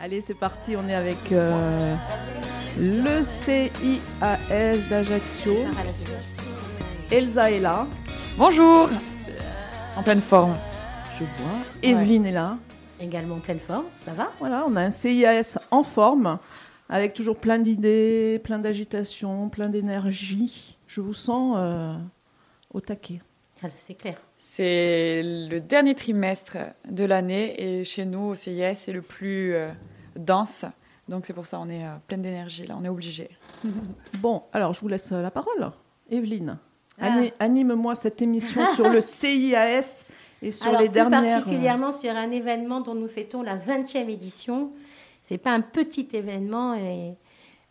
Allez, c'est parti, on est avec euh, le CIAS d'Ajaccio. Elsa est là, Bonjour En pleine forme. je vois. Evelyne est là. Également en pleine forme, ça va? Voilà, on a un CIAS en forme, avec toujours plein d'idées, plein d'agitation, plein d'énergie. Je vous sens euh, au taquet. Ah, C'est clair. C'est le dernier trimestre de l'année et chez nous au CIS c'est le plus euh, dense. Donc c'est pour ça on est euh, pleine d'énergie là, on est obligé. Bon, alors je vous laisse euh, la parole. Evelyne, Ah. ani- anime-moi cette émission sur le CIAS et sur Alors, les plus dernières... euh, particulièrement sur un événement dont nous fêtons la 20e édition. C'est pas un petit événement et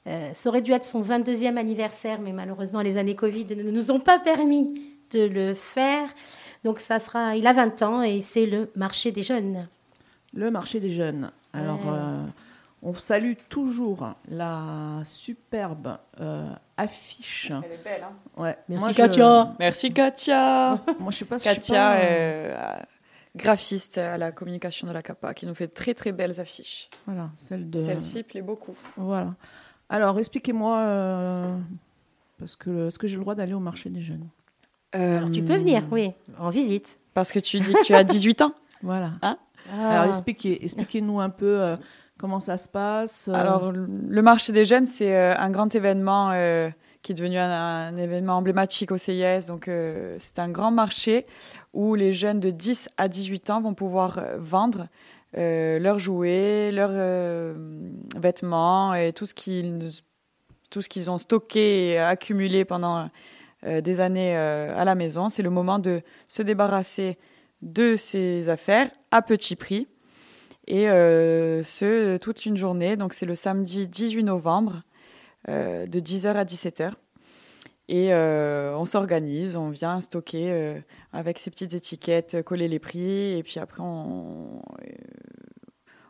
euh, ça aurait dû être son 22e anniversaire, mais malheureusement les années Covid ne nous ont pas permis de le faire. Donc ça sera, il a 20 ans et c'est le marché des jeunes. Le marché des jeunes. Alors, Ouais. euh, on salue toujours la superbe euh, affiche. Elle est belle hein Ouais. Merci, Moi, je- Katia. Merci Katia Moi, je sais pas si je suis Katia pas- est euh, graphiste à la communication de la CAPA qui nous fait très très belles affiches. Voilà, celle de. Celle-ci plaît beaucoup. Voilà. Alors, expliquez-moi, euh, parce que est-ce que j'ai le droit d'aller au marché des jeunes? Alors tu peux venir, oui, en visite. Parce que tu dis que tu as 18 ans. Voilà. Hein Alors, Ah. expliquez, expliquez-nous un peu euh, comment ça se passe. euh, Alors, le marché des jeunes, c'est euh, un grand événement euh, qui est devenu un, un événement emblématique au CIS. Donc, euh, c'est un grand marché où les jeunes de 10 à 18 ans vont pouvoir vendre euh, leurs jouets, leurs euh, vêtements et tout ce qu'ils tout ce qu'ils ont stocké et accumulé pendant euh, des années euh, à la maison. C'est le moment de se débarrasser de ces affaires à petit prix et euh, ce toute une journée. Donc c'est le samedi 18 novembre de 10h à 17h. Et on s'organise, on vient stocker avec ces petites étiquettes, coller les prix, et puis après on,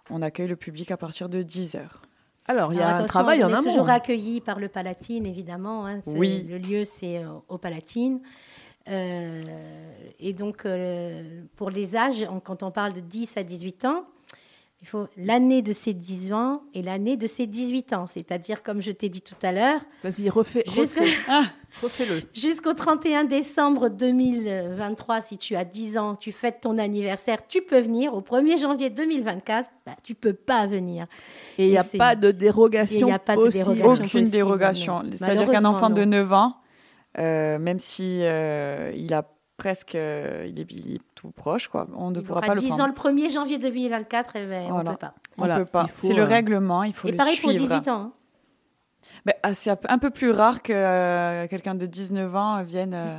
on accueille le public à partir de 10h. Alors, il y a Alors, un travail on en est amont. toujours accueilli par le Palatine, évidemment. hein. Oui. Le lieu, c'est euh, au Palatine. Euh, et donc, euh, pour les âges, on- quand on parle de 10 à 18 ans, il faut l'année de ses 10 ans et l'année de ses 18 ans. C'est-à-dire, comme je t'ai dit tout à l'heure, Vas-y, refais, Ah, refais-le. jusqu'au 31 décembre 2023, si tu as 10 ans, tu fêtes ton anniversaire, tu peux venir. Au 1er janvier 2024, bah, tu peux pas venir. Et il n'y a pas de dérogation. Il y a pas de dérogation. aucune possible, dérogation. C'est-à-dire qu'un enfant de Malheureusement, 9 ans, euh, même si euh, il a presque, euh, il, est, il est tout proche, quoi, on ne Il pourra aura pas le 10 prendre. ans le 1er janvier 2024, eh ben, on Voilà. peut pas. On Voilà, peut pas. C'est le euh, règlement, il faut Et le pareil pour suivre. 18 ans. hein. Ben, ah, c'est un peu- plus rare que euh, quelqu'un de 19 ans vienne euh,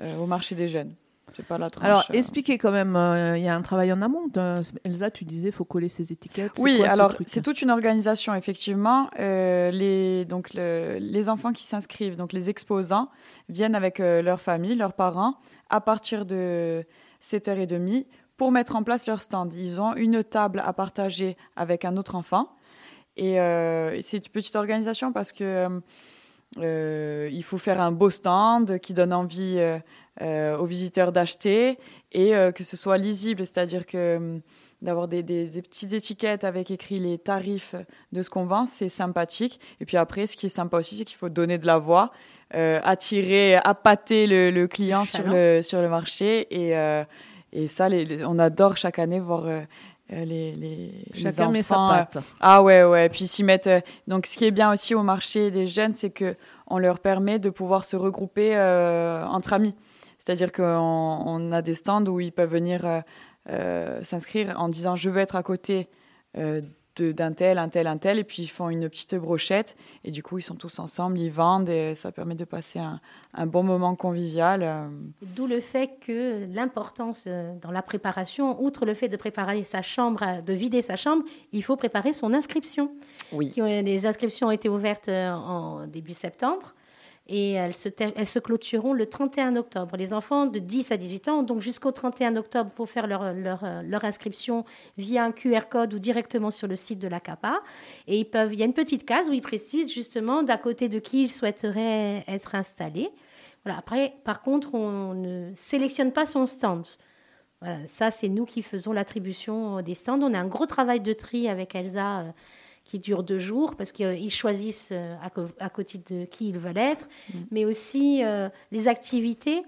euh, au marché des jeunes. C'est pas la tranche. Alors, euh. expliquez quand même, euh, il y a un travail en amont. Elsa, tu disais, il faut coller ces étiquettes. Oui, quoi alors c'est toute une organisation effectivement. Euh, les donc le- les enfants qui s'inscrivent, donc les exposants, viennent avec euh, leur famille, leurs parents, à partir de 7h30 pour mettre en place leur stand. Ils ont une table à partager avec un autre enfant. Et euh, c'est une petite organisation parce que euh, il faut faire un beau stand qui donne envie euh, euh, aux visiteurs d'acheter et euh, que ce soit lisible, c'est-à-dire que hum, d'avoir des- des petites étiquettes avec écrit les tarifs de ce qu'on vend, c'est sympathique. Et puis après, ce qui est sympa aussi, c'est qu'il faut donner de la voix, euh, attirer, appâter le, le client sur le, sur le marché. Et, euh, et ça, les- les- on adore chaque année voir euh, les, les, Chacun met sa enfants, euh, patte. ah ouais, ouais. Puis s'y mettre. euh, Donc, ce qui est bien aussi au marché des jeunes, c'est que on leur permet de pouvoir se regrouper entre amis. C'est-à-dire qu'on on a des stands où ils peuvent venir s'inscrire en disant je veux être à côté d'un tel, un tel, un tel, et puis ils font une petite brochette, et du coup ils sont tous ensemble, ils vendent, et ça permet de passer un, un bon moment convivial. euh. D'où le fait que l'importance euh, dans la préparation, outre le fait de préparer sa chambre, euh, de vider sa chambre, il faut préparer son inscription. Oui. Les inscriptions ont été ouvertes en début septembre et elles se, clôtureront le 31 octobre. Les enfants de 10 à 18 ans ont donc jusqu'au 31 octobre pour faire leur, leur inscription via un QR code ou directement sur le site de la CAPA. Et ils peuvent, il y a une petite case où ils précisent justement d'à côté de qui ils souhaiteraient être installés. Voilà. Après, par contre, on ne sélectionne pas son stand. Voilà, ça, c'est nous qui faisons l'attribution des stands. On a un gros travail de tri avec Elsa euh, qui dure deux jours parce qu'ils choisissent euh, à, côté de qui ils veulent être, mm. mais aussi euh, les activités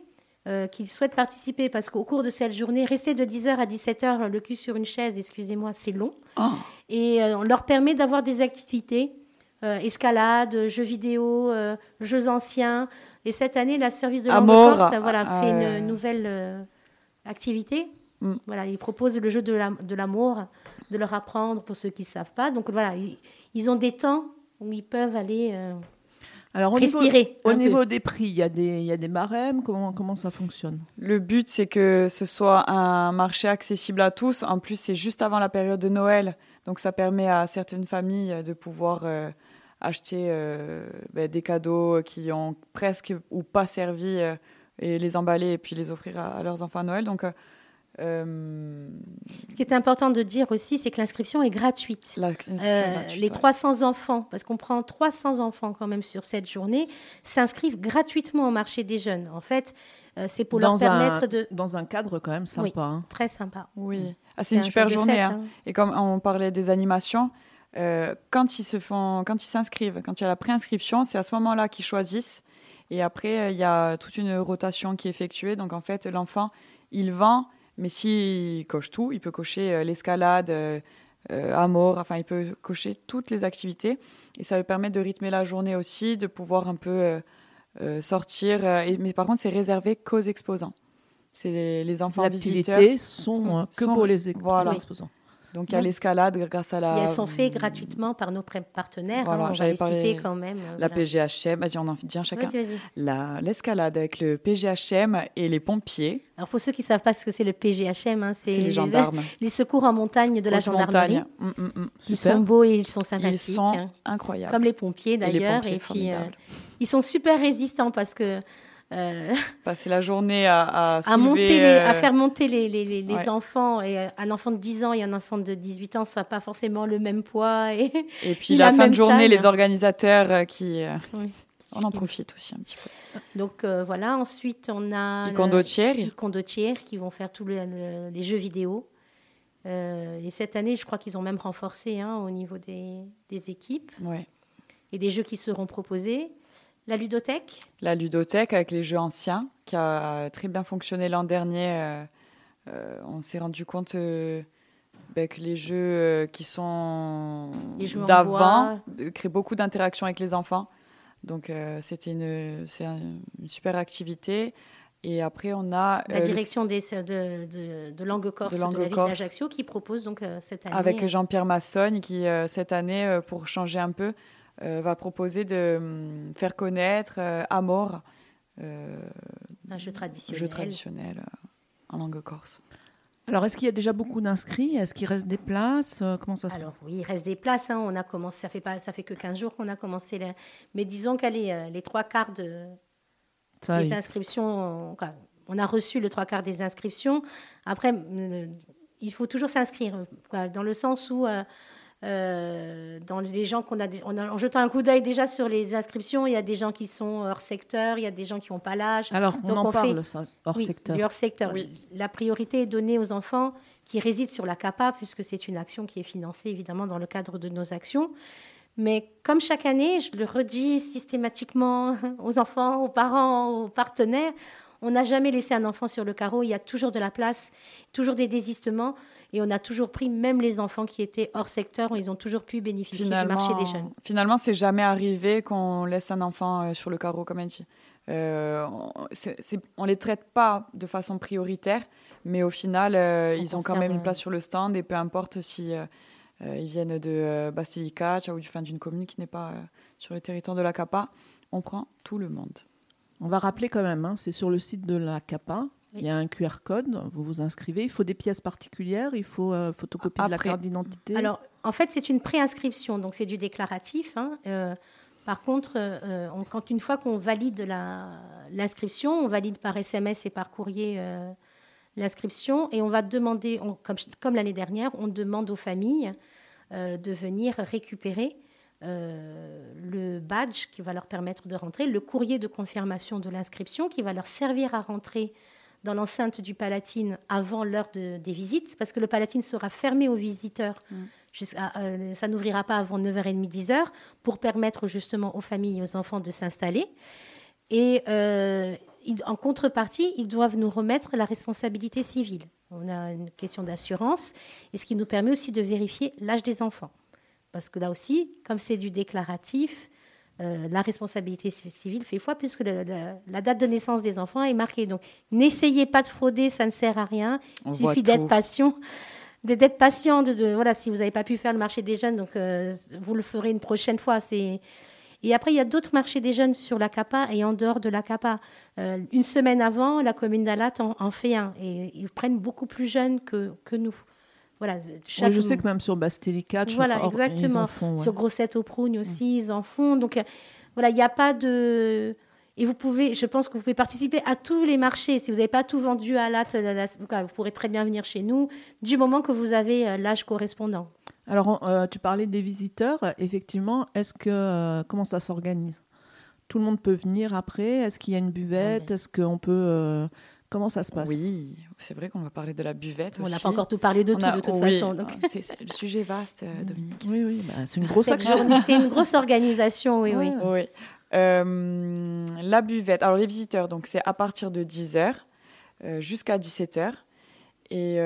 qu'ils souhaitent participer parce qu'au cours de cette journée, rester de 10h à 17h le cul sur une chaise, excusez-moi, c'est long. Oh. Et on leur permet d'avoir des activités, escalade, jeux vidéo, jeux anciens. Et cette année, le service de langue Corse voilà, fait une nouvelle activité. Mm. Voilà, ils proposent le jeu de l'amour, de leur apprendre pour ceux qui ne savent pas. Donc voilà, ils, ont des temps où ils peuvent aller euh, Alors, au respirer. Niveau, au niveau des prix, il y, a des, il y a des barèmes. Comment, comment ça fonctionne? Le but, c'est que ce soit un marché accessible à tous. En plus, c'est juste avant la période de Noël. Donc ça permet à certaines familles de pouvoir euh, acheter euh, ben, des cadeaux qui ont presque ou pas servi et les emballer et puis les offrir à, leurs enfants à Noël. Donc, euh, euh, Ce qui est important de dire aussi, c'est que l'inscription est gratuite. Euh, les 300 enfants, parce qu'on prend 300 enfants quand même sur cette journée, s'inscrivent gratuitement au marché des jeunes. En fait, c'est pour leur permettre de... Dans un cadre quand même sympa. Oui, hein. Très sympa. Oui, ah, c'est une super journée. Hein. Hein. Et comme on parlait des animations, quand ils se font, quand ils s'inscrivent, quand il y a la préinscription, c'est à ce moment-là qu'ils choisissent et après, euh, il y a toute une rotation qui est effectuée. Donc en fait, l'enfant, il vend, mais s'il coche tout, il peut cocher euh, l'escalade, euh, amour, enfin, il peut cocher toutes les activités. Et ça lui permet de rythmer la journée aussi, de pouvoir un peu sortir. mais par contre, c'est réservé qu'aux exposants. C'est les, enfants visiteurs. Les sont que pour les, exposants. Donc il y a l'escalade grâce à la. elles sont faites gratuitement par nos partenaires. Voilà, hein, j'avais cité quand même. Euh, la PGHM, vas-y, on en dit un chacun. La l'escalade avec le PGHM et les pompiers. Alors pour ceux qui ne savent pas ce que c'est le PGHM, hein, c'est les gendarmes. Les, secours en montagne de la gendarmerie. Mm, mm, mm. Ils sont beaux et ils sont sympathiques. Ils sont hein. incroyables. Comme les pompiers d'ailleurs. Et, puis euh, ils sont super résistants parce que euh, Passer la journée à, à, monter à euh, faire monter les, les, les, enfants. Et euh, un enfant de 10 ans et un enfant de 18 ans, ça n'a pas forcément le même poids. Et, et puis la, fin de journée, les organisateurs qui... On en profite aussi un petit peu. Donc voilà, ensuite on a... Les condottières. Les condottières qui vont faire tous les jeux vidéo. et cette année, je crois qu'ils ont même renforcé hein, au niveau des, des équipes. Ouais. Et des jeux qui seront proposés. La ludothèque? La ludothèque avec les jeux anciens, qui a très bien fonctionné l'an dernier. Euh, euh, on s'est rendu compte euh, ben, que les jeux qui sont d'avant créent beaucoup d'interactions avec les enfants. Donc c'était une, une super activité. Et après, on a... La direction des, de, de, de, langue corse de, langue la ville d'Ajaccio qui propose donc cette année... Avec Jean-Pierre Massogne qui, cette année, pour changer un peu, va proposer de hum, faire connaître euh, Amor, euh, un jeu traditionnel, jeu traditionnel en langue corse. Alors, est-ce qu'il y a déjà beaucoup d'inscrits? Est-ce qu'il reste des places? Comment ça se Alors, oui, il reste des places. Hein. On a commencé, ça fait pas, ça fait que 15 jours qu'on a commencé. Mais disons est les trois quarts de, des inscriptions. On, a reçu le trois quarts des inscriptions. Après, il faut toujours s'inscrire, dans le sens où euh, dans les gens qu'on a, on a, en jetant un coup d'œil déjà sur les inscriptions, il y a des gens qui sont hors secteur, il y a des gens qui n'ont pas l'âge. Alors, on en parle, ça, hors secteur. hors secteur. La priorité est donnée aux enfants qui résident sur la CAPA, puisque c'est une action qui est financée évidemment dans le cadre de nos actions. Mais comme chaque année, je le redis systématiquement aux enfants, aux parents, aux partenaires, on n'a jamais laissé un enfant sur le carreau, il y a toujours de la place, toujours des désistements. Et on a toujours pris, même les enfants qui étaient hors secteur, ils ont toujours pu bénéficier du marché des jeunes. Finalement, c'est jamais arrivé qu'on laisse un enfant euh, sur le carreau, comme elle dit. Euh, on ne les traite pas de façon prioritaire, mais au final, euh, ils ont quand même une place sur le stand et peu importe si ils viennent de Basilicata ou du fin d'une commune qui n'est pas sur le territoire de la CAPA, on prend tout le monde. On va rappeler quand même, hein, c'est sur le site de la CAPA, il y a un QR code, vous vous inscrivez. Il faut des pièces particulières, il faut euh, photocopier de la carte d'identité. Alors, en fait, c'est une préinscription, donc c'est du déclaratif. Hein. Euh, par contre, euh, quand une fois qu'on valide l'inscription, on valide par SMS et par courrier l'inscription, et on va demander, comme, comme l'année dernière, on demande aux familles de venir récupérer le badge qui va leur permettre de rentrer, le courrier de confirmation de l'inscription qui va leur servir à rentrer dans l'enceinte du Palatine avant l'heure des visites, parce que le Palatine sera fermé aux visiteurs. Mm. Euh, ça n'ouvrira pas avant 9h30, 10h, pour permettre justement aux familles et aux enfants de s'installer. Et euh, en contrepartie, ils doivent nous remettre la responsabilité civile. On a une question d'assurance, et ce qui nous permet aussi de vérifier l'âge des enfants. Parce que là aussi, comme c'est du déclaratif, euh, la responsabilité civile fait foi puisque la, date de naissance des enfants est marquée. Donc, n'essayez pas de frauder, ça ne sert à rien. Il suffit d'être patient. D'être patient, de, voilà, si vous n'avez pas pu faire le marché des jeunes, donc euh, vous le ferez une prochaine fois. C'est et après, il y a d'autres marchés des jeunes sur la CAPA et en dehors de la CAPA. Euh, une semaine avant, la commune d'Alat en, fait un. Et ils prennent beaucoup plus jeunes que, que nous. Voilà, je sais que même sur Bastilica, voilà, exactement. en font, Sur Grossette au Prougne aussi, mm. ils en font. Donc, euh, voilà, il n'y a pas de. Et vous pouvez, je pense que vous pouvez participer à tous les marchés. Si vous n'avez pas tout vendu à l'AT, vous pourrez très bien venir chez nous du moment que vous avez euh, l'âge correspondant. Alors, euh, tu parlais des visiteurs. Effectivement, est-ce que comment ça s'organise? Tout le monde peut venir après? Est-ce qu'il y a une buvette? Est-ce qu'on peut Comment ça se passe? Oui, c'est vrai qu'on va parler de la buvette. On n'a pas encore tout parlé de tout, de toute façon. Donc. le sujet vaste, euh, Dominique. Oui, oui, bah, c'est une grosse C'est une grosse organisation, oui, oui. oui. Euh, la buvette, alors les visiteurs, donc c'est à partir de 10h euh, jusqu'à 17h. Et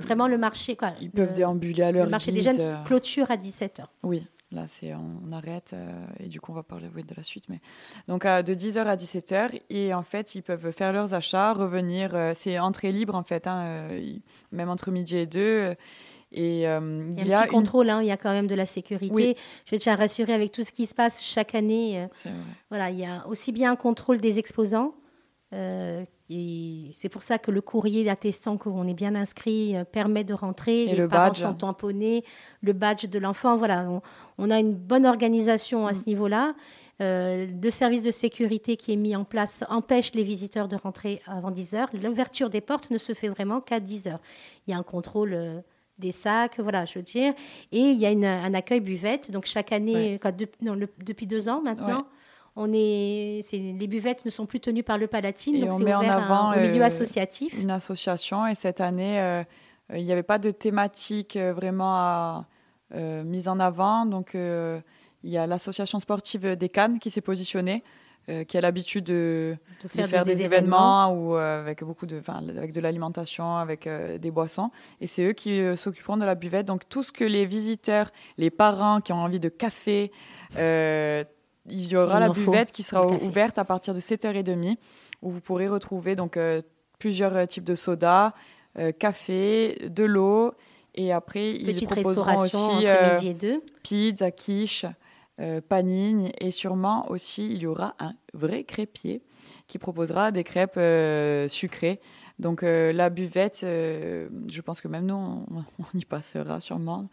Vraiment le marché, quoi. Ils peuvent déambuler à leur Le marché des jeunes clôture à 17h. Oui. Là, c'est on, arrête euh, et du coup, on va parler de la suite. Mais donc de 10h à 17h et en fait, ils peuvent faire leurs achats, revenir. Euh, c'est entrée libre en fait, hein, euh, même entre midi et deux. Et, il y a, un petit contrôle, hein, il y a quand même de la sécurité. Je tiens à rassurer avec tout ce qui se passe chaque année. voilà, il y a aussi bien un contrôle des exposants c'est pour ça que le courrier attestant qu'on est bien inscrit euh, permet de rentrer. Et les le parents badge. sont tamponnés, le badge de l'enfant. Voilà, on, a une bonne organisation à mm. ce niveau-là. Euh, le service de sécurité qui est mis en place empêche les visiteurs de rentrer avant 10 heures. L'ouverture des portes ne se fait vraiment qu'à 10 heures. Il y a un contrôle euh, des sacs, voilà, je veux dire. Et il y a un accueil buvette. Donc chaque année, depuis deux ans maintenant, on est, les buvettes ne sont plus tenues par le Palatine, donc c'est ouvert en avant, au milieu euh, associatif. Une association, et cette année, euh, il n'y avait pas de thématique euh, vraiment mise en avant. Donc, il y a l'association sportive des Cannes qui s'est positionnée. qui a l'habitude de, faire, des, événements, ou avec beaucoup de, avec de l'alimentation, avec des boissons. Et c'est eux qui s'occuperont de la buvette. Donc tout ce que les visiteurs, les parents qui ont envie de café, il y aura la buvette qui sera ouverte à partir de 7h30 où vous pourrez retrouver donc euh, plusieurs euh, types de sodas, euh, café, de l'eau et après ils proposeront aussi pizza, quiche, panini et sûrement aussi il y aura un vrai crêpier qui proposera des crêpes sucrées. Donc la buvette, je pense que même nous on y passera sûrement.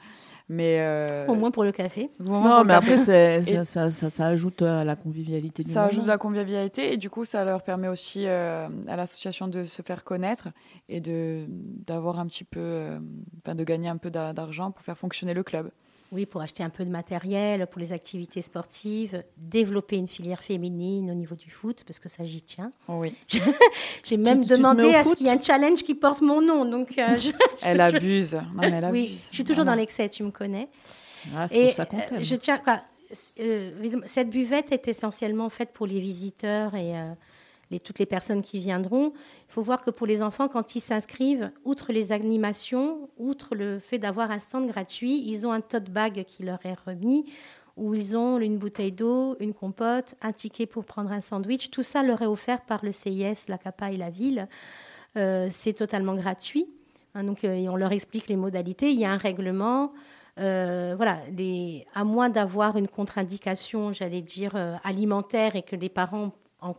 Mais euh, Au moins pour le café. Non, mais après, ça, ça, ça, ajoute à la convivialité. ça ajoute à la convivialité et du coup, ça leur permet aussi euh, à l'association de se faire connaître et d'avoir un petit peu, euh, de gagner un peu d'argent pour faire fonctionner le club. Oui, pour acheter un peu de matériel pour les activités sportives, développer une filière féminine au niveau du foot, parce que ça, j'y tiens. Oh oui. J'ai même demandé à ce qu'il y ait un challenge qui porte mon nom. Donc, euh, elle abuse. Non, mais elle abuse. Oui, je suis toujours dans l'excès, tu me connais. Ah, ça qu'on euh, Je tiens, quoi, euh, cette buvette est essentiellement faite pour les visiteurs et toutes les personnes qui viendront. Il faut voir que pour les enfants, quand ils s'inscrivent, outre les animations, outre le fait d'avoir un stand gratuit, ils ont un tote bag qui leur est remis où ils ont une bouteille d'eau, une compote, un ticket pour prendre un sandwich. Tout ça leur est offert par le CIS, la CAPA et la ville. Euh, c'est totalement gratuit. Hein, donc, euh, on leur explique les modalités. Il y a un règlement. Euh, voilà, à moins d'avoir une contre-indication, j'allais dire, alimentaire et que les parents en,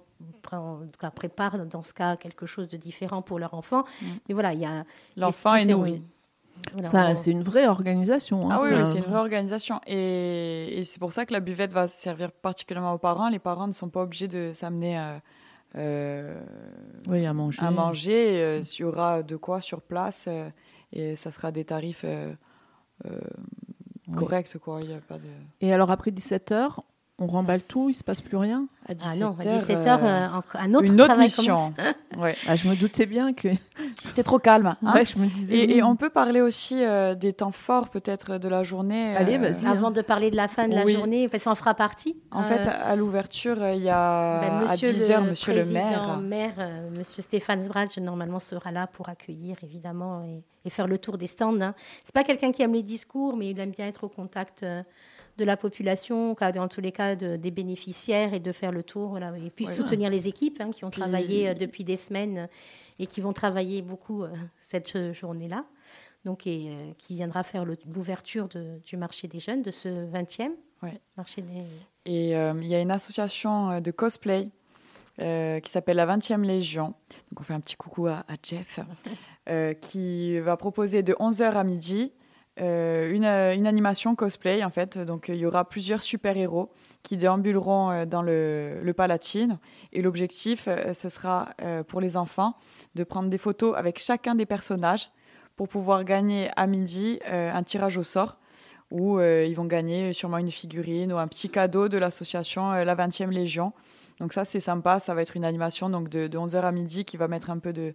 cas, prépare dans ce cas quelque chose de différent pour leur enfant. Mm. Mais voilà, il y a l'enfant est nourri. c'est une vraie organisation. Hein, ah oui, c'est une vraie organisation. Et, c'est pour ça que la buvette va servir particulièrement aux parents. Les parents ne sont pas obligés de s'amener à, euh, oui, à manger. À manger. Euh, il y aura de quoi sur place. Euh, et ça sera des tarifs corrects. Quoi. Il y a pas de... Et alors, après 17 heures, on remballe tout, il se passe plus rien À 17h, ah non, à 17h, euh, un autre une autre mission. ouais. Ah, je me doutais bien que c'était trop calme. Hein ouais, je me disais, et, on peut parler aussi euh, des temps forts peut-être de la journée. Allez, euh, Avant de parler de la fin de la journée, ça en fera partie. En fait, à l'ouverture, il y a ben, à 10h, monsieur le maire. maire monsieur Stéphane Zbrad, normalement, sera là pour accueillir, évidemment, et, faire le tour des stands. Hein. C'est pas quelqu'un qui aime les discours, mais il aime bien être au contact de la population, dans tous les cas des bénéficiaires, et de faire le tour, et puis soutenir les équipes hein, qui ont travaillé euh, depuis des semaines et qui vont travailler beaucoup euh, cette journée-là. Donc, et euh, qui viendra faire l'ouverture du marché des jeunes, de ce 20e marché des... Et il y a une association de cosplay qui s'appelle la 20e Légion. Donc on fait un petit coucou à, à Jeff, qui va proposer de 11h à midi euh, une, euh, une, animation cosplay en fait. Donc il y aura plusieurs super-héros qui déambuleront euh, dans le, le Palatine. Et l'objectif, ce sera pour les enfants de prendre des photos avec chacun des personnages pour pouvoir gagner à midi un tirage au sort où ils vont gagner sûrement une figurine ou un petit cadeau de l'association La 20e Légion. Donc ça c'est sympa, ça va être une animation donc de, de 11h à midi qui va mettre un peu de,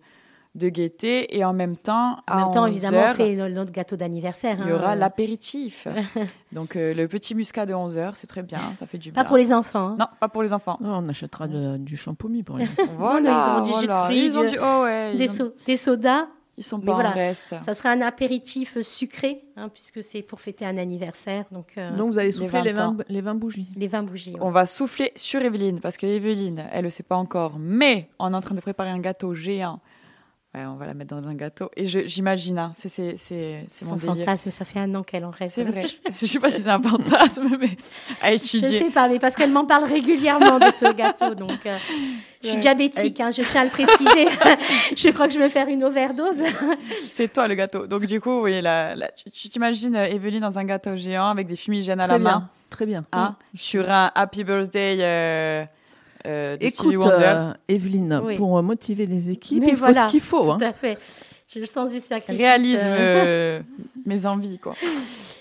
de gaieté et en même temps, en même temps, évidemment, on fait notre gâteau d'anniversaire. Il y aura hein. l'apéritif. Donc euh, le petit muscat de 11 heures, c'est très bien, ça fait du bien. Pas pour les enfants. Hein. Non, pas pour les enfants. on achètera du champomis pour les voilà, ils ont du jus de fruits, ils ont du... oh ouais, des, des, sodas. Ils sont pas en reste. Ça sera un apéritif sucré, hein, puisque c'est pour fêter un anniversaire. Donc, euh, donc vous allez souffler les 20, les 20, bougies. Les 20 bougies. On va souffler sur Evelyne, parce que Evelyne, elle ne le sait pas encore, mais on est en train de préparer un gâteau géant on va la mettre dans un gâteau. Et j'imagine, hein, c'est mon délire. fantasme, ça fait un an qu'elle en rêve. C'est vrai. je sais pas si c'est un fantasme, mais à étudier. Je sais pas, mais parce qu'elle m'en parle régulièrement de ce gâteau. Donc, euh, je suis diabétique, hein, je tiens à le préciser. je crois que je vais faire une overdose. c'est toi le gâteau. Donc du coup, oui, tu t'imagines euh, Evelyne dans un gâteau géant avec des fumigènes à la main? Très bien. Hein, Sur un Happy Birthday. Euh, euh, Écoute, euh, Evelyne, pour motiver les équipes, il faut ce qu'il faut. Tout hein. à fait. J'ai le sens du sacrifice. Réalise euh. mes envies, quoi.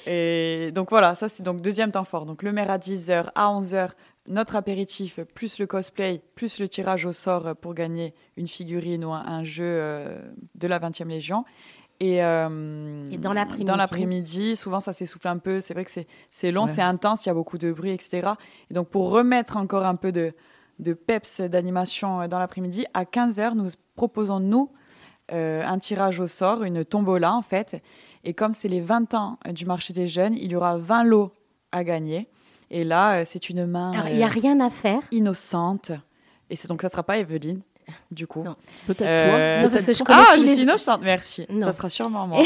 Et donc voilà, ça c'est donc deuxième temps fort. Donc le maire à 10h, à 11h, notre apéritif, plus le cosplay, plus le tirage au sort pour gagner une figurine ou un, jeu de la 20e Légion. Et, dans l'après-midi, souvent ça s'essouffle un peu. C'est vrai que c'est long, c'est intense, il y a beaucoup de bruit, etc. Et donc pour remettre encore un peu de, de PEPS d'animation euh, dans l'après-midi. À 15h, nous proposons, nous, euh, un tirage au sort, une tombola en fait. Et comme c'est les 20 ans du marché des jeunes, il y aura 20 lots à gagner. Et là, euh, c'est une main. il n'y a rien à faire. Innocente. Et c'est donc ça ne sera pas Evelyne, du coup. Peut-être toi. Non, parce que je ah, je suis innocente, merci. Ça sera sûrement moi.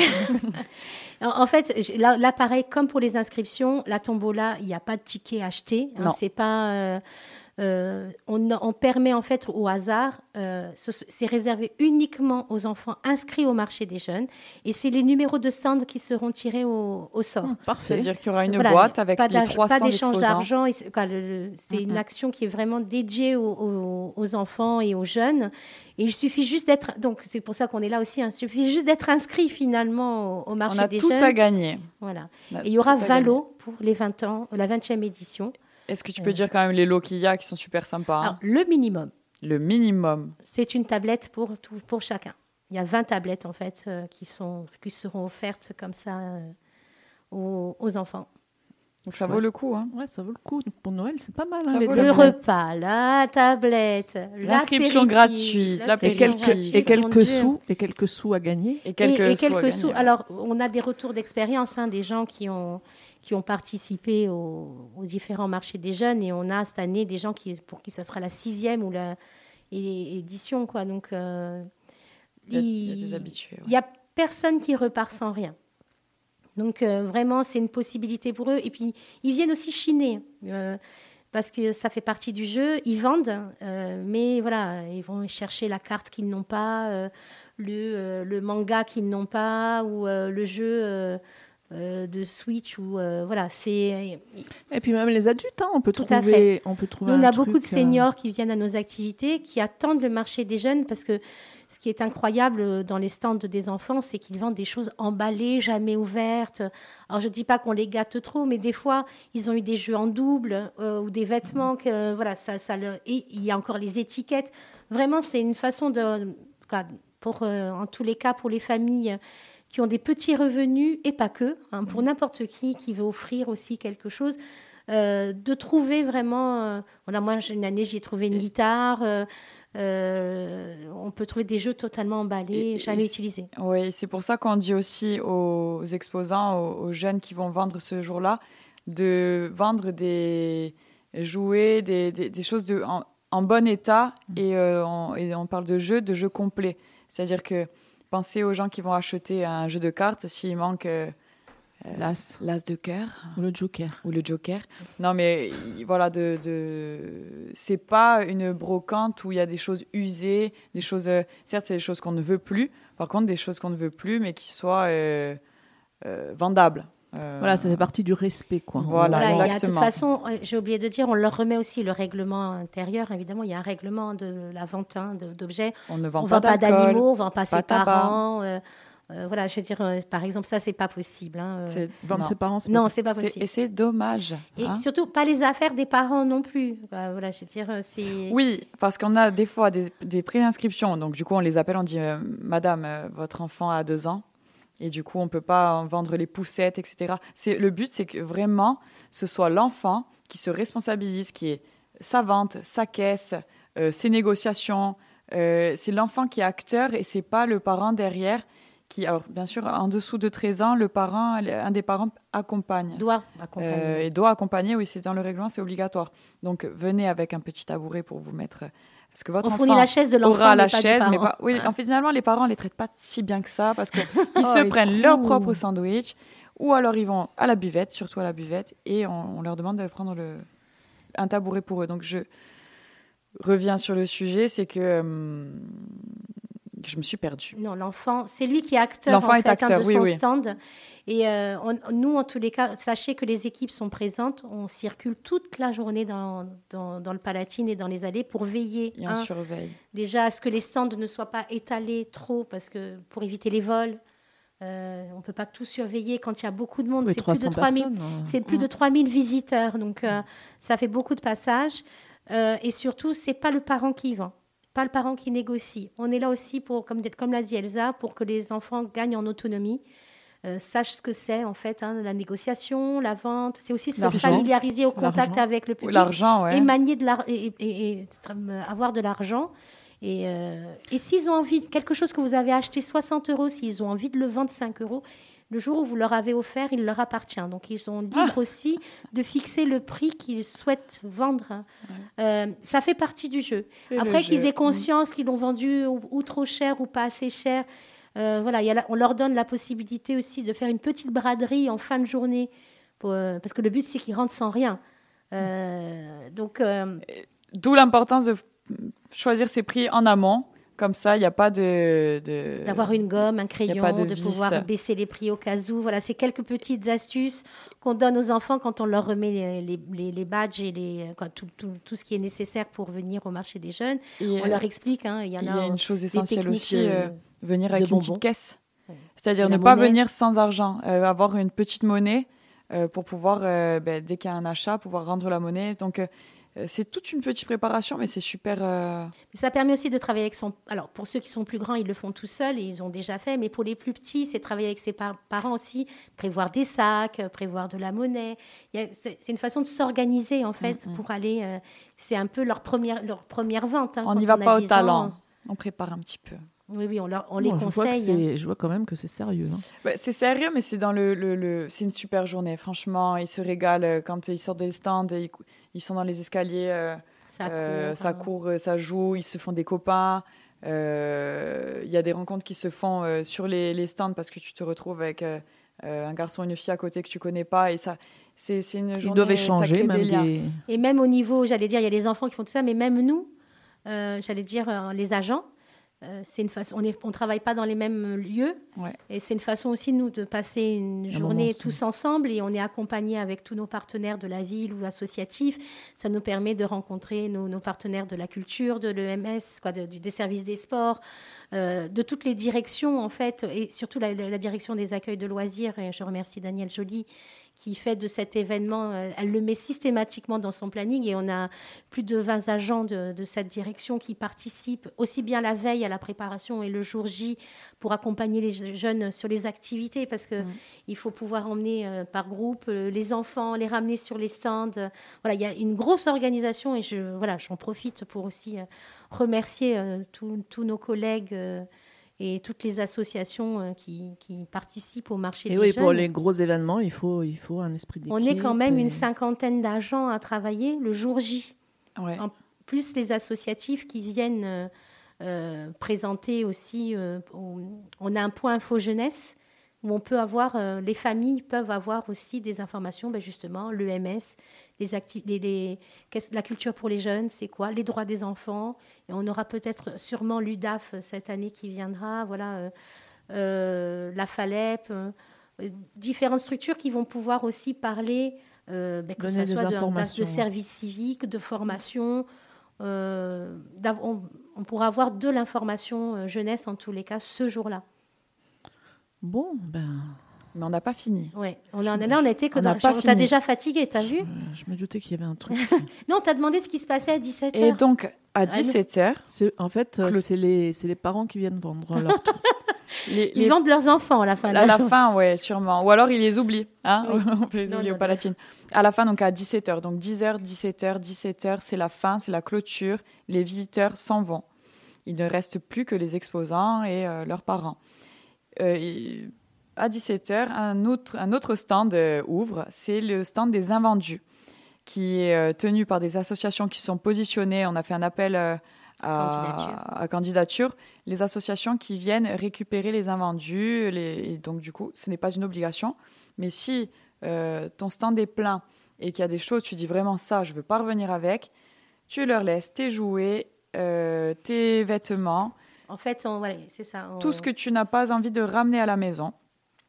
en fait, là, pareil, comme pour les inscriptions, la tombola, il n'y a pas de ticket acheté. Hein, c'est pas. Euh, on, permet en fait au hasard, euh, c'est réservé uniquement aux enfants inscrits au marché des jeunes et c'est les numéros de stand qui seront tirés au, sort. Ah, parfait. C'est-à-dire qu'il y aura une boîte avec les 300 Pas d'échange d'argent, c'est une action qui est vraiment dédiée aux, enfants et aux jeunes. Et il suffit juste d'être, donc c'est pour ça qu'on est là aussi, hein, il suffit juste d'être inscrit finalement au, marché des jeunes. On a tout à gagner. Voilà. Et il y aura 20 lots pour les 20 ans, la 20e édition. Est-ce que tu peux dire quand même les lots qu'il y a qui sont super sympas hein Le minimum. Le minimum. C'est une tablette pour, tout, pour chacun. Il y a 20 tablettes en fait euh, qui, sont, qui seront offertes comme ça euh, aux, enfants. Donc ça vaut le coup. Hein. Ouais, ça vaut le coup. Pour Noël, c'est pas mal. Hein, le, repas, la tablette, l'inscription gratuite, et quelques, et quelques sous, et quelques sous à gagner. Et quelques, sous. Alors, on a des retours d'expérience, hein, des gens qui ont qui ont participé aux, différents marchés des jeunes. Et on a cette année des gens qui, pour qui ça sera la sixième ou la édition. Quoi. Donc, euh, il y a, des habitués. Il n'y a personne qui repart sans rien. Donc, euh, vraiment, c'est une possibilité pour eux. Et puis, ils viennent aussi chiner. Euh, parce que ça fait partie du jeu, ils vendent, mais voilà, ils vont chercher la carte qu'ils n'ont pas, le, manga qu'ils n'ont pas, ou le jeu euh, de Switch ou euh, voilà, c'est. Et puis même les adultes, hein, on peut Tout à trouver, on peut trouver. Nous, on a beaucoup de truc, euh, seniors qui viennent à nos activités, qui attendent le marché des jeunes parce que ce qui est incroyable dans les stands des enfants, c'est qu'ils vendent des choses emballées, jamais ouvertes. Alors je dis pas qu'on les gâte trop, mais des fois ils ont eu des jeux en double euh, ou des vêtements que voilà ça, ça le- et il y a encore les étiquettes. Vraiment, c'est une façon de pour en tous les cas pour les familles qui ont des petits revenus et pas que, hein, pour n'importe qui qui veut offrir aussi quelque chose. euh, de trouver vraiment, euh, voilà, moi une année j'ai trouvé une guitare, euh, on peut trouver des jeux totalement emballés, Et- jamais et- utilisés. Oui, c'est pour ça qu'on dit aussi aux exposants, aux, aux jeunes qui vont vendre ce jour-là, de vendre des jouets, des, des- des choses de, en, en bon état. Et, euh, on, et on parle de jeux, de jeux complets. C'est-à-dire que pensez aux gens qui vont acheter un jeu de cartes s'il manque euh, L'as l'as de cœur ou le joker. ou le joker. Non, mais il- voilà, de, de... c'est pas une brocante où il y a des choses usées, des choses. euh, certes, c'est des choses qu'on ne veut plus. Par contre, des choses qu'on ne veut plus, mais qui soient euh, euh, vendables. Euh, Voilà, ça fait partie du respect, quoi. Voilà, a- de exactement. toute façon, euh, j'ai oublié de dire, on leur remet aussi le règlement intérieur. Évidemment, il y a un règlement de la vente hein, de- d'objets. On ne On vend ne pas vend pas d'alcool. d'animaux, on ne vend pas pas ses tabac. parents. euh, euh, voilà, je veux dire, euh, par exemple, ça, c'est pas possible. hein. C'est- Vendre non. ses parents, c'est Non, pas c'est pas possible. Et c'est dommage. Et hein. surtout, pas les affaires des parents non plus. Bah, voilà, je veux dire, c'est. Oui, parce qu'on a des fois des, des préinscriptions. Donc, du coup, on les appelle, on dit euh, Madame, euh, votre enfant a deux ans. Et du coup, on ne peut pas en vendre les poussettes, etc. C'est, le but, c'est que vraiment, ce soit l'enfant qui se responsabilise, qui est sa vente, sa caisse, euh, ses négociations. Euh, c'est l'enfant qui est acteur et c'est pas le parent derrière qui. Alors, bien sûr, en dessous de 13 ans, le parent, un des parents accompagne. doit accompagner. Euh, et doit accompagner, oui, c'est dans le règlement, c'est obligatoire. Donc, venez avec un petit tabouret pour vous mettre. Parce que votre on enfant fournit la chaise de aura la mais chaise, mais parent. pas. Oui, Voilà. en fait, finalement, les parents les traitent pas si bien que ça parce qu'ils Oh, se et prennent leur propre sandwich ou alors ils vont à la buvette, surtout à la buvette, et on, on leur demande de prendre le, un tabouret pour eux. Donc, je reviens sur le sujet, c'est que hum, je me suis perdue. Non, l'enfant, c'est lui qui est acteur, L'enfant en est fait, hein, de oui, son oui. stand. Et euh, on- nous, en tous les cas, sachez que les équipes sont présentes. On circule toute la journée dans, dans, dans le Palatine et dans les allées pour veiller Et on un, surveille. déjà à ce que les stands ne soient pas étalés trop, parce que pour éviter les vols, euh, on ne peut pas tout surveiller quand il y a beaucoup de monde. Oui, c'est plus de 300 3000 personnes. hein. c'est plus de 3000 visiteurs, donc euh, ça fait beaucoup de passages. Euh, et surtout, c'est pas le parent qui vend, pas le parent qui négocie. On est là aussi pour, comme, comme l'a dit Elsa, pour que les enfants gagnent en autonomie, euh, sachent ce que c'est en fait, hein, la négociation, la vente. C'est aussi se L'argent. familiariser au contact l'argent. avec le public L'argent, ouais. et manier de l'ar- et, et- et, avoir de l'argent. Et, euh, et s'ils ont envie, quelque chose que vous avez acheté 60 euros, s'ils ont envie de le vendre 5 euros, le jour où vous leur avez offert, il leur appartient. Donc ils sont libres aussi de fixer le prix qu'ils souhaitent vendre. Euh, ça fait partie du jeu. Après qu'ils aient conscience qu'ils l'ont vendu ou, ou trop cher ou pas assez cher, euh, voilà, il y a la- on leur donne la possibilité aussi de faire une petite braderie en fin de journée, pour, euh, parce que le but c'est qu'ils rentrent sans rien. Euh, donc D'où l'importance de choisir ses prix en amont. Comme ça, il n'y a pas de. de- d'avoir une gomme, un crayon, de, de pouvoir baisser les prix au cas où. Voilà, c'est quelques petites astuces qu'on donne aux enfants quand on leur remet les, les- les- les badges et les, quoi, tout, tout- tout ce qui est nécessaire pour venir au marché des jeunes. Et, On euh, leur explique, hein, il y en il y a, une chose essentielle techniques aussi euh, venir avec une petite caisse. Ouais. C'est-à-dire ne pas venir sans argent, euh, avoir une petite monnaie euh, pour pouvoir, euh, ben, dès qu'il y a un achat, pouvoir rendre la monnaie. Donc, euh, euh, c'est toute une petite préparation, mais c'est super. euh, Ça permet aussi de travailler avec son. Alors, pour ceux qui sont plus grands, ils le font tout seuls et ils ont déjà fait. Mais pour les plus petits, c'est travailler avec ses par- parents aussi, prévoir des sacs, euh, prévoir de la monnaie. A- C'est une façon de s'organiser, en fait, pour aller. euh, c'est un peu leur première, leur première vente. hein, on n'y va a pas au 10 ans. talent. On prépare un petit peu. Oui, oui, on, leur- on les Bon, je vois que conseille. c'est- Je vois quand même que c'est sérieux. hein. Bah, c'est sérieux, mais c'est dans le, le- le- c'est une super journée. Franchement, ils se régalent euh, quand ils sortent des stands. Ils, ils sont dans les escaliers. euh, Ça euh, court, ça hein. court, ça joue, ils se font des copains. Euh, Il y a des rencontres qui se font euh, sur les, les stands parce que tu te retrouves avec un garçon, une fille à côté que tu connais pas et ça, c'est une Ils journée. doivent ça échanger même des liens. des... Et même au niveau, j'allais dire, il y a les enfants qui font tout ça, mais même nous, euh, j'allais dire, euh, les agents, euh, c'est une façon, on ne travaille pas dans les mêmes lieux. Et c'est une façon aussi, nous, de passer une journée tous ensemble. Et on est accompagnés avec tous nos partenaires de la ville ou associatifs. Ça nous permet de rencontrer nos, partenaires de la culture, de l'EMS, quoi, des services des sports, euh, de toutes les directions, en fait, et surtout la, la, direction des accueils de loisirs. Et je remercie Daniel Joly qui fait de cet événement, euh, elle le met systématiquement dans son planning et on a plus de 20 agents de, cette direction qui participent aussi bien la veille à la préparation et le jour J pour accompagner les jeunes sur les activités parce que mmh. il faut pouvoir emmener euh, par groupe euh, les enfants, les ramener sur les stands. Voilà, il y a une grosse organisation et je voilà, j'en profite pour aussi remercier tous nos collègues et toutes les associations euh, qui, participent au marché et oui, pour les gros événements, il faut, il faut un esprit d'équipe. On est quand même une cinquantaine d'agents à travailler le jour J. En plus les associatifs qui viennent euh, euh, présenter aussi. on a un point info jeunesse où on peut avoir, les familles peuvent avoir aussi des informations, ben justement, l'EMS, les, les, la culture pour les jeunes, c'est quoi Les droits des enfants. Et on aura peut-être sûrement l'UDAF cette année qui viendra. Voilà, euh, euh, la FALEP, euh, différentes structures qui vont pouvoir aussi parler, ben, que ce soit de, de, services civiques, de formation. On, on, pourra avoir de l'information jeunesse en tous les cas ce jour-là. Bon, ben mais on n'a pas fini. Ouais, on en est là, on était que on dans. T'as déjà fatigué, t'as vu je, me doutais qu'il y avait un truc. non, t'as demandé ce qui se passait à 17h. Et donc, à 17h. En fait, euh, c'est les, les, parents qui viennent vendre leur les, ils vendent leurs enfants à la fin. À la, fin, ouais, sûrement. Ou alors ils les oublient. Hein on peut les oublier au Palatine. À la fin, donc à 17h. Donc 10h, 17h, 17h, c'est la fin, c'est la clôture. Les visiteurs s'en vont. Il ne reste plus que les exposants et euh, leurs parents. Euh, à 17h, un autre, un autre stand euh, ouvre, c'est le stand des invendus, qui est euh, tenu par des associations qui sont positionnées. On a fait un appel à, candidature. Les associations qui viennent récupérer les invendus. Les, donc, du coup, ce n'est pas une obligation. Mais si ton stand est plein et qu'il y a des choses, tu dis vraiment ça, je ne veux pas revenir avec, tu leur laisses tes jouets, tes vêtements. En fait, c'est ça. Tout ce que tu n'as pas envie de ramener à la maison.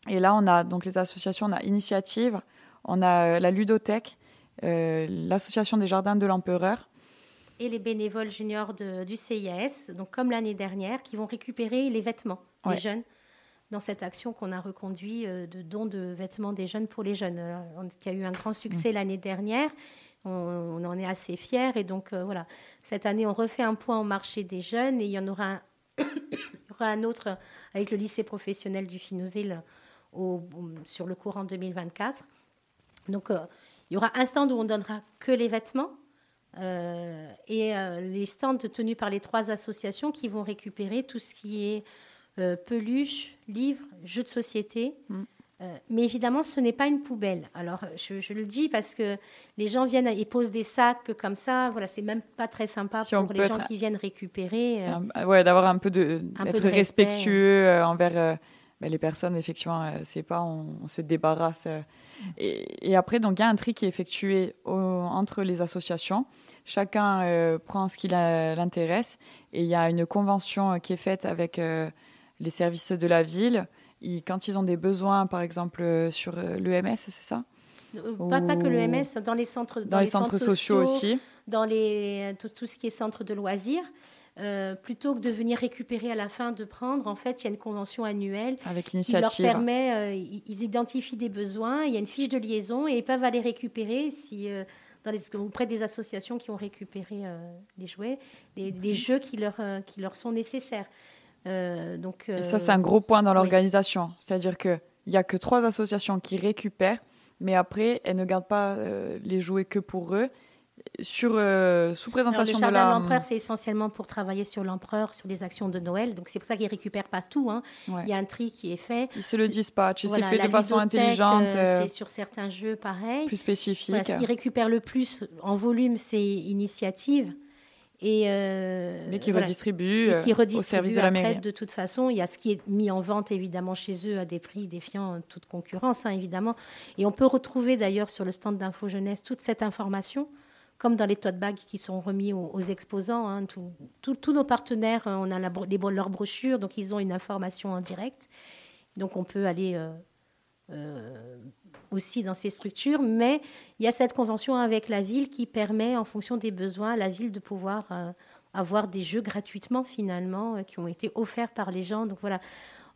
Et là, on a donc les associations, on a Initiative, on a euh, la Ludothèque, euh, l'Association des Jardins de l'Empereur. Et les bénévoles juniors du CIS, donc comme l'année dernière, qui vont récupérer les vêtements des jeunes dans cette action qu'on a reconduit euh, de don de vêtements des jeunes pour les jeunes, qui a eu un grand succès mmh. l'année dernière. On, en est assez fiers. Et donc, voilà, cette année, on refait un point au marché des jeunes et il y en aura un, il y aura un autre avec le lycée professionnel du Finousil sur le courant 2024. Donc, euh, il y aura un stand où on donnera que les vêtements euh, et euh, les stands tenus par les trois associations qui vont récupérer tout ce qui est peluche, livres, jeux de société. Mm. Mais évidemment, ce n'est pas une poubelle. Alors, je, le dis parce que les gens viennent et posent des sacs comme ça. Voilà, c'est même pas très sympa pour les gens qui viennent récupérer. ouais, d'avoir un peu de, d'être respectueux envers ben, les personnes, effectivement, euh, c'est pas, on, se débarrasse. Euh. Et, après, donc, il y a un tri qui est effectué entre les associations. Chacun euh, prend ce qui l'intéresse. Et il y a une convention qui est faite avec les services de la ville. Quand ils ont des besoins, par exemple, sur l'EMS, c'est ça? Pas, pas, que l'EMS, dans les centres, dans, les, centres, sociaux, aussi. Dans les, tout, ce qui est centre de loisirs. Euh, plutôt que de venir récupérer à la fin de prendre, en fait, il y a une convention annuelle Avec qui leur permet, euh, ils identifient des besoins, il y a une fiche de liaison et ils peuvent aller récupérer si, euh, dans les, auprès des associations qui ont récupéré les jouets, des, jeux qui leur, qui leur sont nécessaires. Donc, et ça, c'est un gros point dans l'organisation. C'est-à-dire qu'il n'y a que trois associations qui récupèrent, mais après, elles ne gardent pas les jouets que pour eux sur euh, sous présentation Alors, le de l'empereur, c'est essentiellement pour travailler sur l'empereur, sur les actions de Noël. Donc c'est pour ça qu'ils récupèrent pas tout. Hein. Il y a un tri qui est fait. Ils se le dispatchent. c'est fait de façon intelligente. Euh, c'est sur certains jeux pareil. Plus spécifique. ce qui récupère le plus en volume, c'est Initiative. Et euh, Mais qui redistribue, qui redistribue au service de la mairie. De toute façon, il y a ce qui est mis en vente évidemment chez eux à des prix défiant toute concurrence, hein, évidemment. Et on peut retrouver d'ailleurs sur le stand d'Info Jeunesse toute cette information comme dans les tote bags qui sont remis aux, exposants. Hein, tous nos partenaires, on a la, les, leurs brochures, donc ils ont une information en direct. Donc on peut aller aussi dans ces structures, mais il y a cette convention avec la ville qui permet, en fonction des besoins, à la ville de pouvoir avoir des jeux gratuitement finalement euh, qui ont été offerts par les gens. Donc voilà,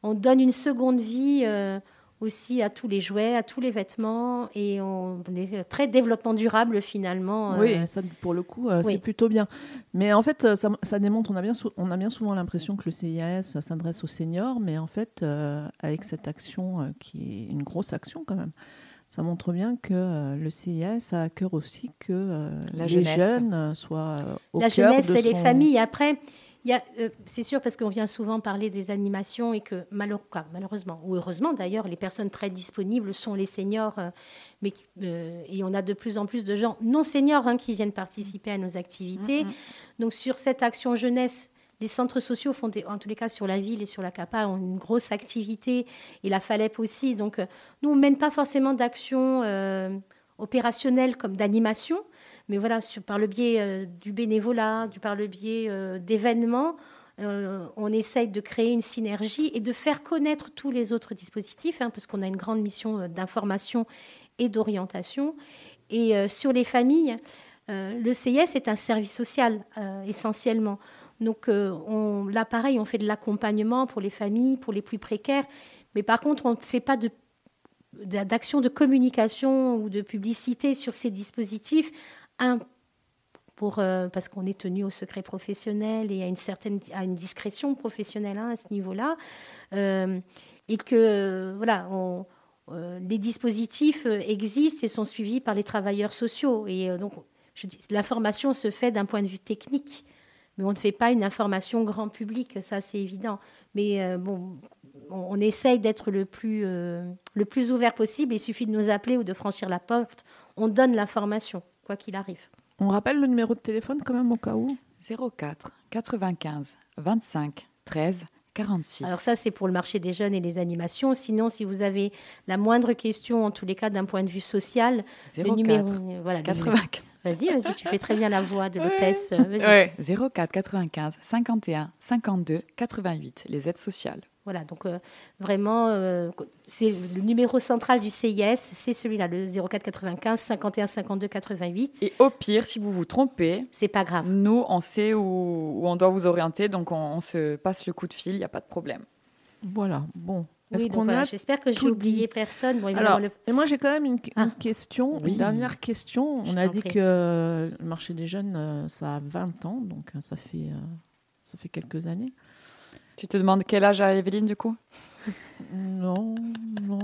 on donne une seconde vie euh, aussi à tous les jouets, à tous les vêtements et on est très développement durable finalement. Euh. Oui, ça pour le coup c'est plutôt bien. Mais en fait ça, démontre, on a bien, on a bien souvent l'impression que le CIS s'adresse aux seniors, mais en fait avec cette action qui est une grosse action quand même ça montre bien que euh, le CIS a à cœur aussi que euh, les jeunes euh, soient au La cœur jeunesse et les familles. Après, c'est sûr parce qu'on vient souvent parler des animations et que malheureusement, ou heureusement d'ailleurs, les personnes très disponibles sont les seniors. mais, et on a de plus en plus de gens non seniors hein, qui viennent participer à nos activités. Mm, mm. Donc sur cette action jeunesse, les centres sociaux font, en tous les cas sur la ville et sur la CAPA, ont une grosse activité, et la FALEP aussi. Donc, euh, nous, on ne mène pas forcément d'actions euh, opérationnelles comme d'animation, mais voilà, par le biais euh, du bénévolat, du, par le biais d'événements, on essaye de créer une synergie et de faire connaître tous les autres dispositifs, hein, parce qu'on a une grande mission d'information et d'orientation. Et sur les familles, le CIS est un service social essentiellement. Donc euh, là, pareil, on fait de l'accompagnement pour les familles, pour les plus précaires. Mais par contre, on ne fait pas d'action de communication ou de publicité sur ces dispositifs. Un, euh, parce qu'on est tenu au secret professionnel et à une certaine à une discrétion professionnelle hein, à ce niveau-là. Euh, et que, voilà, les dispositifs existent et sont suivis par les travailleurs sociaux. Et donc, je dis, la formation se fait d'un point de vue technique mais on ne fait pas une information grand public, ça c'est évident. Mais euh, bon, on, essaye d'être le plus, euh, le plus ouvert possible. Il suffit de nous appeler ou de franchir la porte. On donne l'information, quoi qu'il arrive. On rappelle le numéro de téléphone quand même au cas où 04 95 25 13 46. Alors ça, c'est pour le marché des jeunes et les animations. Sinon, si vous avez la moindre question, en tous les cas d'un point de vue social, 04 le numéro, voilà, 84. Vas-y, vas-y, tu fais très bien la voix de l'hôtesse. Ouais. 04 95 51 52 88, les aides sociales. Voilà, donc euh, vraiment, euh, c'est le numéro central du CIS, c'est celui-là, le 04 95 51 52 88. Et au pire, si vous vous trompez, c'est pas grave. Nous, on sait où, on doit vous orienter, donc on, se passe le coup de fil, il n'y a pas de problème. Voilà, bon. Oui, j'espère que j'ai oublié personne. Alors, moi j'ai quand même une, ah. question, une dernière question. On a dit que le marché des jeunes, euh, ça a 20 ans, donc ça fait, ça fait quelques années. Tu te demandes quel âge a Evelyne du coup? Non, non,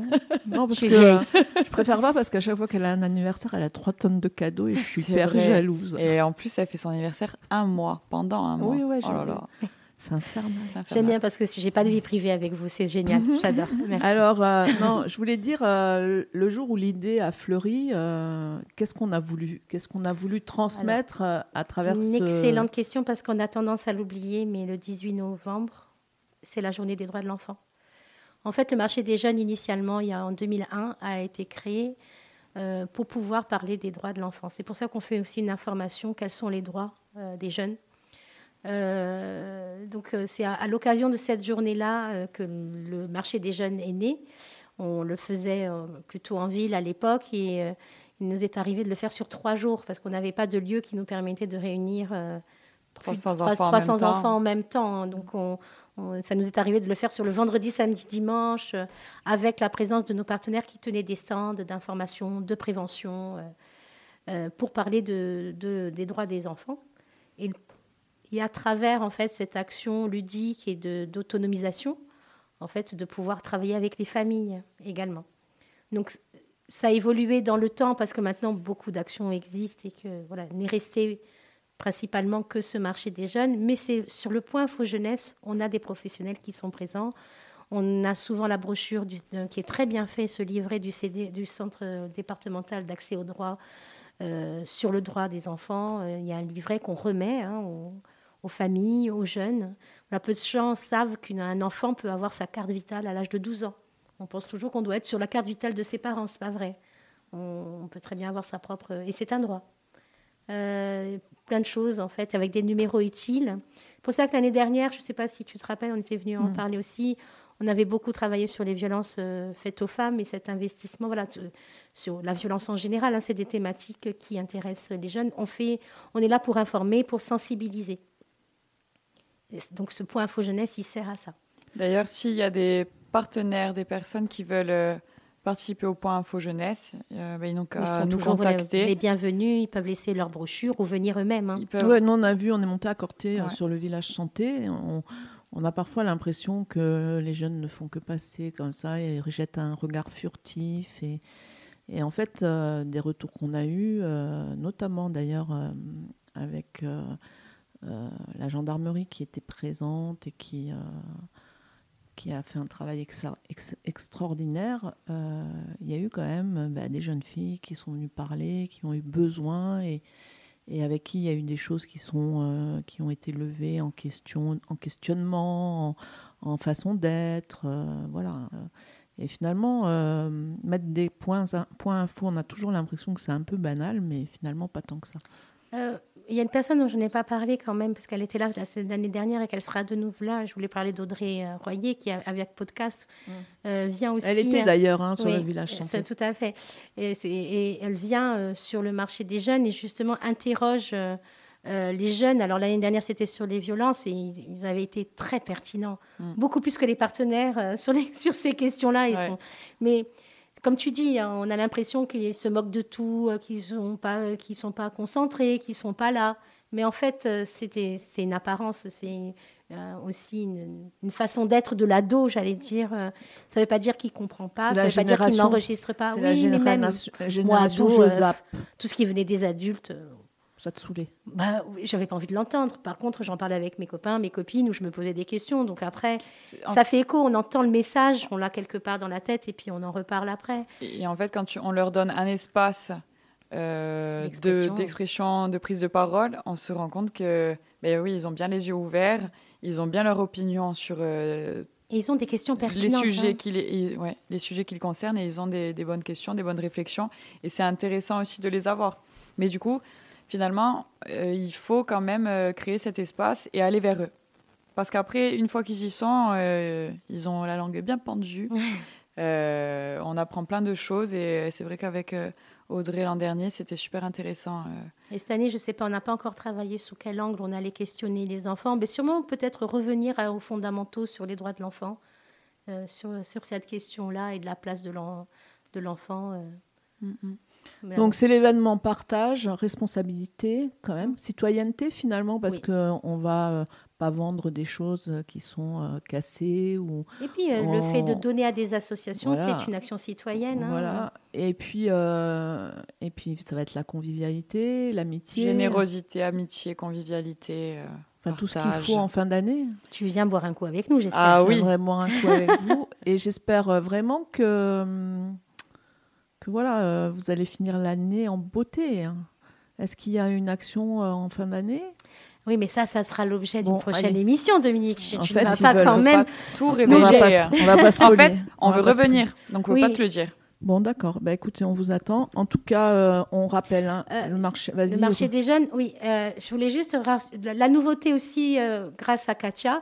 non parce que je préfère pas parce qu'à chaque fois qu'elle a un anniversaire, elle a 3 tonnes de cadeaux et je suis hyper jalouse. Et en plus, elle fait son anniversaire un mois, pendant un mois. Oui, ouais, oh C'est infernal. J'aime bien parce que j'ai pas de vie privée avec vous, c'est génial, j'adore. Merci. Alors, euh, non, je voulais dire, euh, le jour où l'idée a fleuri, euh, qu'est-ce qu'on a voulu, qu'est-ce qu'on a voulu transmettre à travers Une ce... excellente question parce qu'on a tendance à l'oublier, mais le 18 novembre, c'est la journée des droits de l'enfant. En fait, le marché des jeunes, initialement, il y a, en 2001, a été créé euh, pour pouvoir parler des droits de l'enfant. C'est pour ça qu'on fait aussi une information, quels sont les droits euh, des jeunes. Euh, donc c'est à, l'occasion de cette journée-là que le marché des jeunes est né. On le faisait plutôt en ville à l'époque et il nous est arrivé de le faire sur trois jours parce qu'on n'avait pas de lieu qui nous permettait de réunir 300, enfants, en même enfants en même temps. Donc on, ça nous est arrivé de le faire sur le vendredi, samedi, dimanche, euh, avec la présence de nos partenaires qui tenaient des stands d'information, de prévention, euh, euh, pour parler de, des droits des enfants. Et, et, à travers en fait cette action ludique et d'autonomisation, en fait, de pouvoir travailler avec les familles également. Donc ça a évolué dans le temps parce que maintenant beaucoup d'actions existent et que voilà, n'est resté principalement que ce marché des jeunes, mais c'est sur le point Faux Jeunesse, on a des professionnels qui sont présents. On a souvent la brochure euh, qui est très bien fait, ce livret du, CD, du Centre départemental d'accès au droit euh, sur le droit des enfants. Euh, il y a un livret qu'on remet hein, aux, familles, aux jeunes. Peu de gens savent qu'un enfant peut avoir sa carte vitale à l'âge de 12 ans. On pense toujours qu'on doit être sur la carte vitale de ses parents, c'est pas vrai. On peut très bien avoir sa propre... Et c'est un droit. Plein de choses en fait, avec des numéros utiles. C'est pour ça que l'année dernière, je ne sais pas si tu te rappelles, on était venu en mm. parler aussi. On avait beaucoup travaillé sur les violences faites aux femmes et cet investissement, voilà, sur la violence en général. Hein, c'est des thématiques qui intéressent les jeunes. On, fait, on est là pour informer, pour sensibiliser. Donc ce point Info Jeunesse, il sert à ça. D'ailleurs, s'il y a des partenaires, des personnes qui veulent euh, participer au point Info Jeunesse, euh, ben, ils n'ont qu'à nous contacter. Les bienvenus, ils peuvent laisser leur brochure ou venir eux-mêmes. Hein. nous on a vu, on est monté à Corté euh, sur le village santé. On, on a parfois l'impression que les jeunes ne font que passer comme ça et rejettent un regard furtif. Et, et en fait, des retours qu'on a eus, notamment d'ailleurs avec euh, la gendarmerie qui était présente et qui, euh, qui a fait un travail extraordinaire, euh, il y a eu quand même bah, des jeunes filles qui sont venues parler, qui ont eu besoin et, et avec qui il y a eu des choses qui, sont, qui ont été levées en, question, en questionnement, en, façon d'être. voilà. Et finalement, mettre des points, points info, on a toujours l'impression que c'est un peu banal, mais finalement pas tant que ça il y a une personne dont je n'ai pas parlé quand même, parce qu'elle était là l'année dernière et qu'elle sera de nouveau là. Je voulais parler d'Audrey euh, Royer, qui, avec podcast, mm. euh, vient aussi. Elle était d'ailleurs hein, sur le village santé. Tout à fait. Et, elle vient euh, sur le marché des jeunes et justement interroge les jeunes. Alors l'année dernière, c'était sur les violences et ils, avaient été très pertinents, mm. beaucoup plus que les partenaires sur, les, sur ces questions-là. Ils sont... Mais comme tu dis, hein, on a l'impression qu'ils se moquent de tout, euh, qu'ils ne sont, pas, euh, sont pas concentrés, qu'ils ne sont pas là. Mais en fait, euh, c'est une apparence, c'est aussi une, façon d'être de l'ado, j'allais dire. Ça ne veut pas dire qu'il ne comprend pas, ça ne veut pas dire qu'il n'enregistre pas. Oui, la mais même moi, ado, tout ce qui venait des adultes, ça te saoulait bah, J'avais pas envie de l'entendre. Par contre, j'en parlais avec mes copains, mes copines, où je me posais des questions. Donc après, ça fait écho, on entend le message, on l'a quelque part dans la tête, et puis on en reparle après. Et en fait, quand on leur donne un espace euh, d'expression, de, prise de parole, on se rend compte que, ben oui, ils ont bien les yeux ouverts, ils ont bien leur opinion sur... Euh, et ils ont des questions pertinentes. Les sujets, hein. qui les, ouais, les sujets qui les concernent, et ils ont des, des bonnes questions, des bonnes réflexions. Et c'est intéressant aussi de les avoir. Mais du coup, finalement, euh, il faut quand même euh, créer cet espace et aller vers eux. Parce qu'après, une fois qu'ils y sont, euh, ils ont la langue bien pendue. on apprend plein de choses et c'est vrai qu'avec Audrey l'an dernier, c'était super intéressant. Et cette année, je ne sais pas, on n'a pas encore travaillé sous quel angle on allait questionner les enfants, mais sûrement peut-être revenir aux fondamentaux sur les droits de l'enfant, sur, sur, cette question-là et de la place de l'enfant. Mm, Donc c'est l'événement partage, responsabilité quand même, citoyenneté finalement, parce qu'on on va euh, pas vendre des choses qui sont euh, cassées ou. Et puis euh, le fait de donner à des associations, c'est une action citoyenne. Hein. Voilà. Et puis et puis ça va être la convivialité, l'amitié. Générosité, amitié, convivialité. Enfin, tout ce qu'il faut en fin d'année. Tu viens boire un coup avec nous, j'espère. Ah oui. J'aimerais boire un coup avec vous. Et j'espère vraiment que hum, voilà, euh, vous allez finir l'année en beauté. Hein. Est-ce qu'il y a une action euh, en fin d'année? Oui, mais ça, ça sera l'objet d'une prochaine émission, Dominique. Tu, ne vas pas quand même tout révéler. On va pas, en fait, on, veut revenir, donc on ne peut pas te le dire. Bon, d'accord. Bah, écoutez, on vous attend. En tout cas, euh, on rappelle hein, le marché. Le marché des jeunes, oui. je voulais juste la nouveauté aussi, grâce à Katia,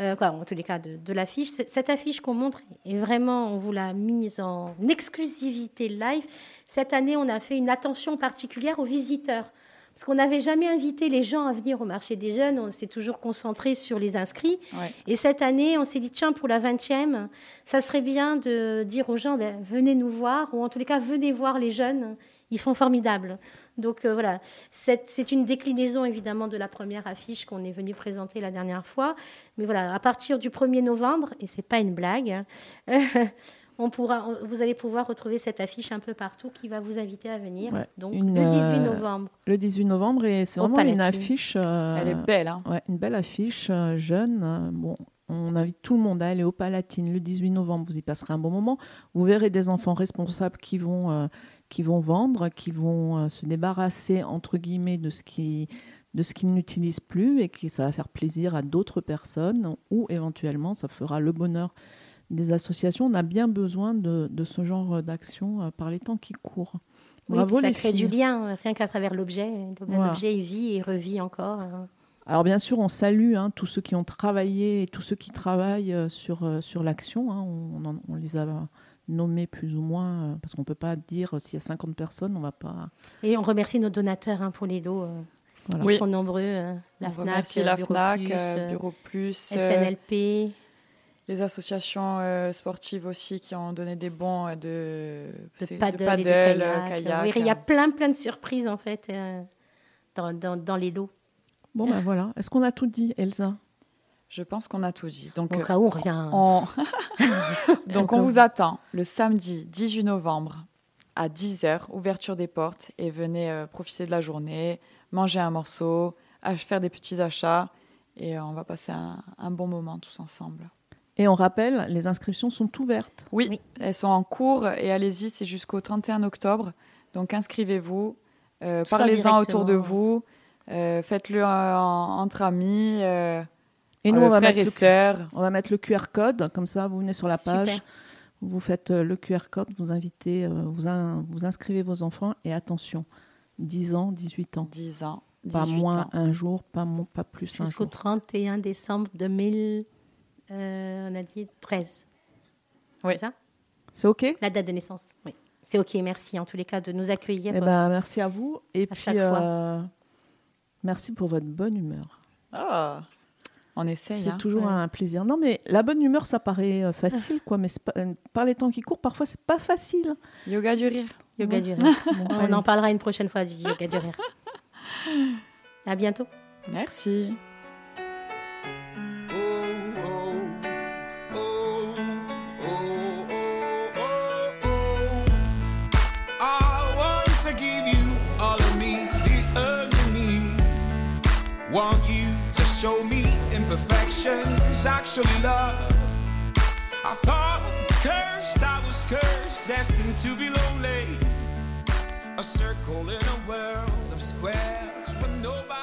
euh, quoi, en tous les cas de, l'affiche. Cette affiche qu'on montre est vraiment, on vous l'a mise en exclusivité live. Cette année, on a fait une attention particulière aux visiteurs. Parce qu'on n'avait jamais invité les gens à venir au marché des jeunes, on s'est toujours concentré sur les inscrits. Et cette année, on s'est dit, tiens, pour la 20e, ça serait bien de dire aux gens, ben, venez nous voir, ou en tous les cas, venez voir les jeunes, ils sont formidables. Donc euh, voilà, c'est une déclinaison évidemment de la première affiche qu'on est venu présenter la dernière fois. Mais voilà, à partir du 1er novembre, et c'est pas une blague, hein, on pourra, vous allez pouvoir retrouver cette affiche un peu partout qui va vous inviter à venir. Donc le 18 euh, novembre. Le 18 novembre, et c'est vraiment une affiche. Euh, Elle est belle. Hein. une belle affiche jeune. bon, on invite tout le monde à aller au Palatine le 18 novembre. Vous y passerez un bon moment. Vous verrez des enfants responsables qui vont, qui vont vendre, qui vont euh, se débarrasser entre guillemets de ce qui de ce qu'ils n'utilisent plus et que ça va faire plaisir à d'autres personnes ou éventuellement ça fera le bonheur des associations. On a bien besoin de, ce genre d'action euh, par les temps qui courent. Bravo ça crée du lien, rien qu'à travers l'objet. L'objet, vit et revit encore. Hein. Alors bien sûr, on salue hein, tous ceux qui ont travaillé et tous ceux qui travaillent euh, sur, euh, sur l'action. Hein. On, on, les a nommés plus ou moins, euh, parce qu'on ne peut pas dire s'il y a 50 personnes, on va pas... Et on remercie nos donateurs hein, pour les lots. Ils sont nombreux. la FNAC, la Bureau FNAC, Plus, Bureau Plus SNLP. Les associations sportives aussi qui ont donné des bons de, de paddle, de kayak. il y a plein, plein de surprises en fait dans, dans, dans les lots. Bon, ben voilà. Est-ce qu'on a tout dit, Elsa? Je pense qu'on a tout dit. Donc, Au on revient. Donc, on vous attend le samedi 18 novembre à 10h, ouverture des portes, et venez euh, profiter de la journée, manger un morceau, faire des petits achats, et euh, on va passer un, bon moment tous ensemble. Et on rappelle, les inscriptions sont ouvertes. Oui, elles sont en cours, et allez-y, c'est jusqu'au 31 octobre. Donc inscrivez-vous, euh, parlez-en autour de vous. Euh, faites-le entre amis. Euh, et nous, on va frères et sœurs. On va mettre le QR code, comme ça, vous venez sur la page. Vous faites euh, le QR code, vous invitez, vous, vous inscrivez vos enfants et attention, 10 ans, 18 ans. 10 ans. pas moins un jour, pas, pas plus un jour. Jusqu'au 31 décembre 2000, on a dit 13. Oui. C'est ça? C'est OK? La date de naissance, oui. C'est OK, merci en tous les cas de nous accueillir. Eh ben, merci à vous. Et à chaque fois. Merci pour votre bonne humeur. Ah, on essaye. C'est hein. toujours un plaisir. Non, mais la bonne humeur, ça paraît euh, facile, quoi. Mais euh, par les temps qui courent, parfois, c'est pas facile. Yoga du rire. Yoga du rire. on en parlera une prochaine fois du yoga du rire. À bientôt. Merci. Want you to show me imperfections, actually love. I thought cursed, I was cursed, destined to be lonely. A circle in a world of squares where nobody.